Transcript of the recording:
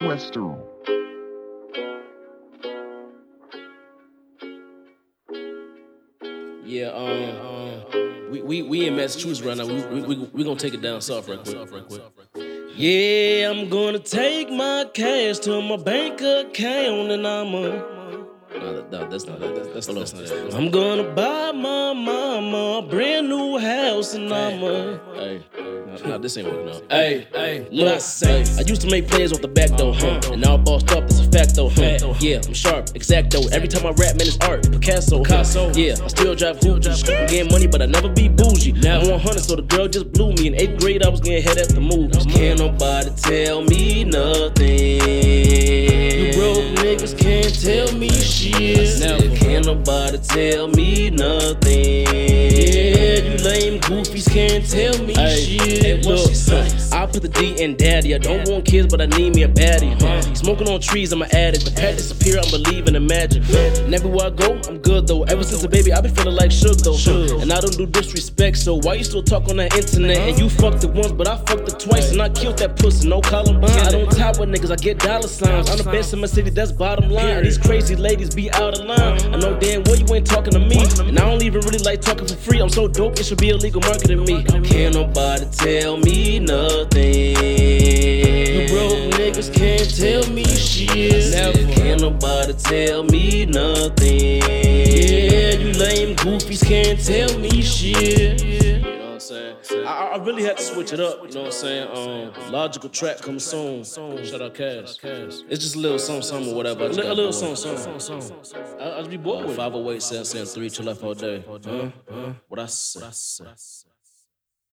Western. Yeah, um, we, we we in Massachusetts right now. We we we, we gonna take it down south right quick. Yeah, I'm gonna take my cash to my bank account and I'ma. No, no, that's not that. That's, that's, that's not that. I'm gonna buy my mama a brand new house and I'ma. Hey, no, no, this ain't working out. Hey, hey, look, say, I used to make plays off the back though, huh? Uh-huh. And now I'm bossed up, that's a fact though, huh? Yeah, I'm sharp, exacto. Every time I rap, man, it's art, Picasso, huh? Yeah, I still drive hoochies, I'm getting money, but I never be bougie. Now I'm 100, so the girl just blew me. In eighth grade, I was getting head at the movies. Can't nobody tell me nothing. You broke niggas can't tell me shit. Never. Can't nobody tell me nothing. Yeah, you lame goofies can't tell me shit. Look, I put the D in daddy. I don't want kids, but I need me a baddie. Huh? Smoking on trees, I'm an addict. The pack disappear, I'm believing in magic. And everywhere I go, I'm good though. Ever since a baby, I've been feeling like Suge though. And I don't do disrespect, so why you still talk on that internet? And you fucked it once, but I fucked it twice, and I killed that pussy. No Columbine. I don't top with niggas, I get dollar signs. I'm the best in my city, that's bottom line. And These crazy ladies be out of line. I know damn well you ain't talking to me. And I don't even really like talking for free. I'm so dope, it should be illegal marketing me. Can't nobody tell me can't tell me shit. Never. Can't nobody tell me nothing. Yeah, you lame goofies can't tell me shit. You know what I'm saying? I, I really had to switch it up. You know what I'm saying? Um, logical track comes soon. Shout out Cash. It's just a little something, something or whatever. A, li- a little something, something. I, I just be bored with 508 773 chill life all day. Huh? What I say?